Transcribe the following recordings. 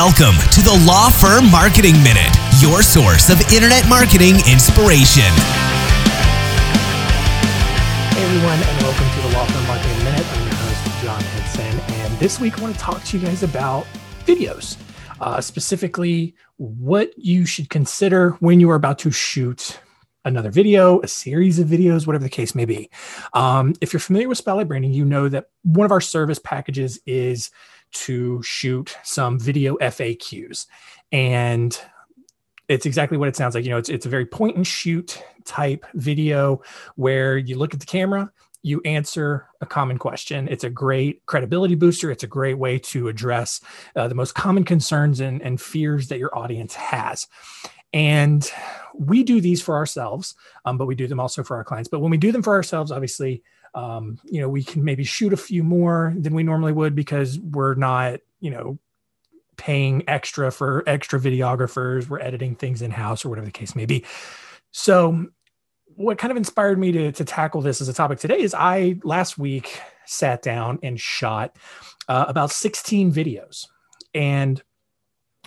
Welcome to the Law Firm Marketing Minute, your source of internet marketing inspiration. Hey everyone, and welcome to the Law Firm Marketing Minute. I'm your host, John Henson, and this week I want to talk to you guys about videos, uh, specifically what you should consider when you are about to shoot another video, a series of videos, whatever the case may be. Um, if you're familiar with Spotlight Branding, you know that one of our service packages is to shoot some video FAQs. And it's exactly what it sounds like. You know, it's, it's a very point and shoot type video where you look at the camera, you answer a common question. It's a great credibility booster. It's a great way to address uh, the most common concerns and, and fears that your audience has. And we do these for ourselves, um, but we do them also for our clients. But when we do them for ourselves, obviously, um, you know, we can maybe shoot a few more than we normally would because we're not, you know, paying extra for extra videographers. We're editing things in house or whatever the case may be. So, what kind of inspired me to, to tackle this as a topic today is I last week sat down and shot uh, about 16 videos. And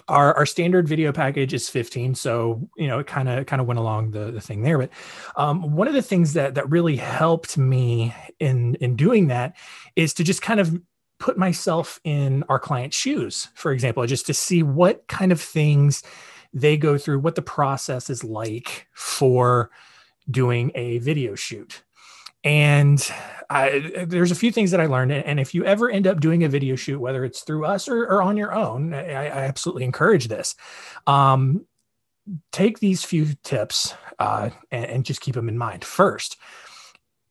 our, our standard video package is 15 so you know it kind of kind of went along the, the thing there but um, one of the things that that really helped me in in doing that is to just kind of put myself in our client's shoes. For example just to see what kind of things they go through what the process is like for doing a video shoot and I, there's a few things that I learned. And if you ever end up doing a video shoot, whether it's through us or, or on your own, I, I, absolutely encourage this. Um, take these few tips uh, and, and just keep them in mind. First,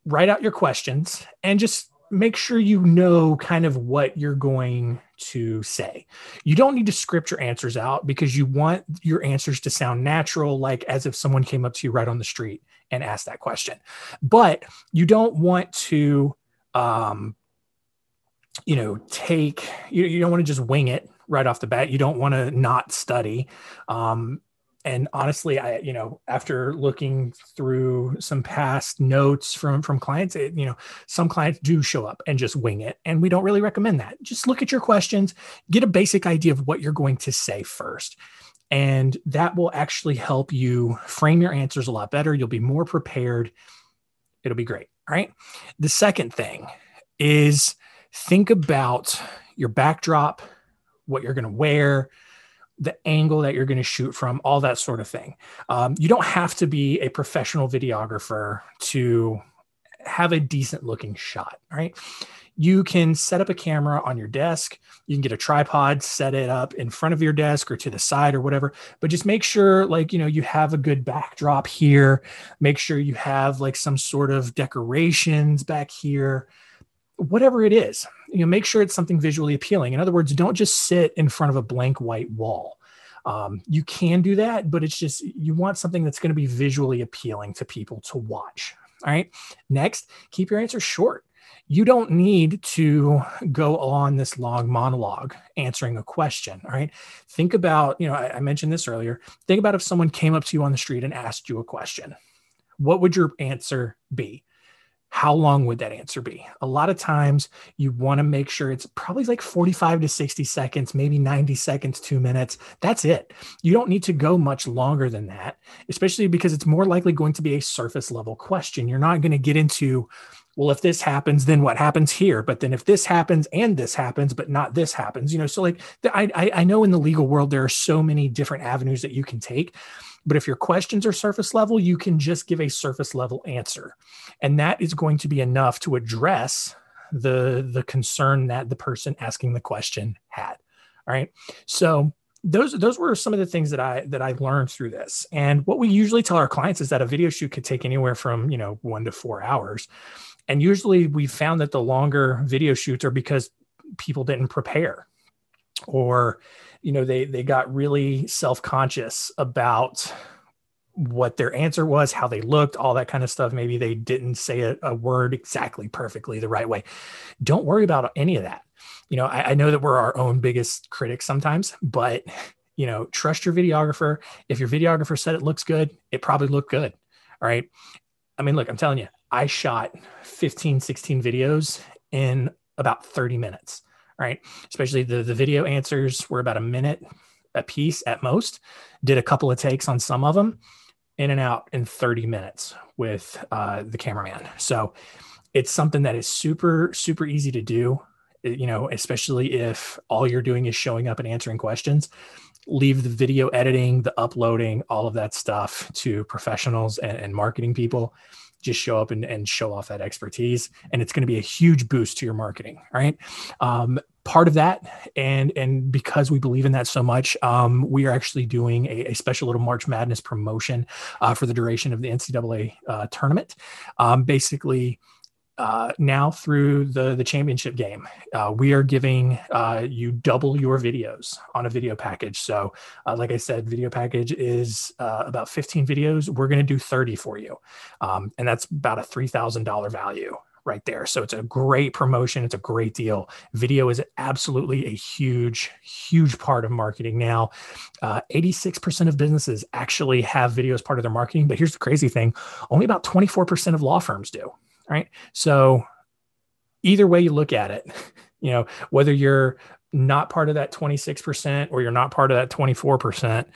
write out your questions and just make sure you know kind of what you're going to say. You don't need to script your answers out because you want your answers to sound natural, like as if someone came up to you right on the street and asked that question. But you don't want to, um, you know, take, you, you don't want to just wing it right off the bat. You don't want to not study. Um, and honestly i you know after looking through some past notes from from clients it, you know some clients do show up and just wing it. And we don't really recommend that. Just look at your questions get a basic idea of what you're going to say first. And that will actually help you frame your answers a lot better. You'll be more prepared. It'll be great. All right. The second thing is think about your backdrop what you're going to wear the angle that you're going to shoot from, all that sort of thing. Um, you don't have to be a professional videographer to have a decent looking shot, right? You can set up a camera on your desk. You can get a tripod, set it up in front of your desk or to the side or whatever, but just make sure like, you know, you have a good backdrop here. Make sure you have like some sort of decorations back here whatever it is you know make sure it's something visually appealing. In other words don't just sit in front of a blank white wall. Um, you can do that but it's just you want something that's going to be visually appealing to people to watch. All right next keep your answers short. You don't need to go on this long monologue answering a question all right? Think about you know I, I mentioned this earlier think about if someone came up to you on the street and asked you a question. What would your answer be how long would that answer be? A lot of times you want to make sure it's probably like 45 to 60 seconds, maybe 90 seconds, two minutes. That's it. You don't need to go much longer than that, especially because it's more likely going to be a surface level question. You're not going to get into, well, if this happens, then what happens here? But then if this happens and this happens, but not this happens, you know, so like I, I know in the legal world, there are so many different avenues that you can take but if your questions are surface level, you can just give a surface level answer. And that is going to be enough to address the, the concern that the person asking the question had. All right. So those those were some of the things that I that I learned through this. And what we usually tell our clients is that a video shoot could take anywhere from, you know, 1 to 4 hours. And usually we found that the longer video shoots are because people didn't prepare or you know they they got really self-conscious about what their answer was how they looked all that kind of stuff. Maybe they didn't say a, a word exactly perfectly the right way. Don't worry about any of that. You know I, I know that we're our own biggest critics sometimes but you know trust your videographer. If your videographer said it looks good it probably looked good all right? I mean look i'm telling you i shot 15 16 videos in about 30 minutes right? Especially the, the video answers were about a minute a piece at most. Did a couple of takes on some of them, in and out in 30 minutes with uh, the cameraman. So it's something that is super, super easy to do, you know, especially if all you're doing is showing up and answering questions. Leave the video editing, the uploading, all of that stuff to professionals and, and marketing people just show up and, and show off that expertise and it's going to be a huge boost to your marketing right? Um, part of that and and because we believe in that so much um, we are actually doing a, a, special little march madness promotion uh, for the duration of the ncaa uh, tournament. Um, basically uh, now through the the championship game, uh, we are giving uh, you double your videos on a video package. So, uh, like I said, video package is uh, about 15 videos. We're going to do 30 for you, um, and that's about a three thousand dollar value right there. So it's a great promotion. It's a great deal. Video is absolutely a huge, huge part of marketing now. Uh, 86% of businesses actually have video as part of their marketing. But here's the crazy thing only about 24% of law firms do right? So either way you look at it, you know, whether you're not part of that 26% or you're not part of that 24%,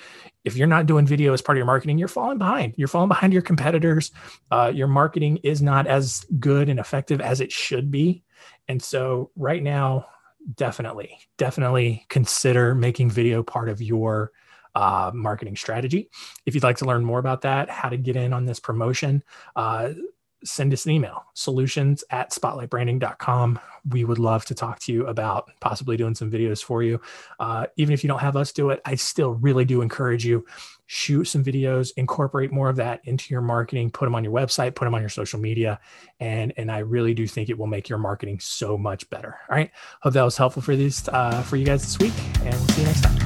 if you're not doing video as part of your marketing, you're falling behind. You're falling behind your competitors. Uh, your marketing is not as good and effective as it should be. And so, right now, definitely, definitely consider making video part of your uh, marketing strategy. If you'd like to learn more about that, how to get in on this promotion, uh, send us an email solutions at spotlightbranding.com we would love to talk to you about possibly doing some videos for you. Uh, even if you don't have us do it i still really do encourage you shoot some videos incorporate more of that into your marketing put them on your website put them on your social media and and i really do think it will make your marketing so much better. All right. Hope that was helpful for these uh, for you guys this week and we'll see you next time